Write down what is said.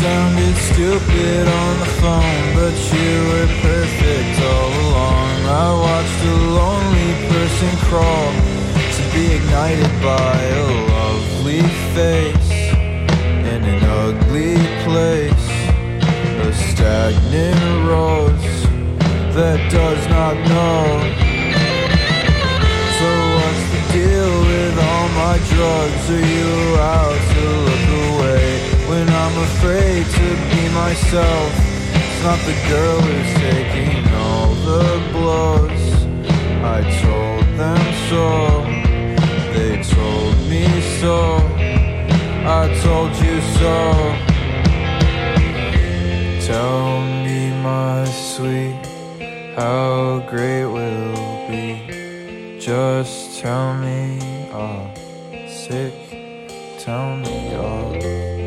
sounded stupid on the phone, but you were perfect all along. I watched a lonely person crawl to be ignited by a lovely face afraid to be myself? It's not the girl who's taking all the blows. I told them so. They told me so. I told you so. Tell me, my sweet, how great will be. Just tell me, oh, sick. Tell me, oh.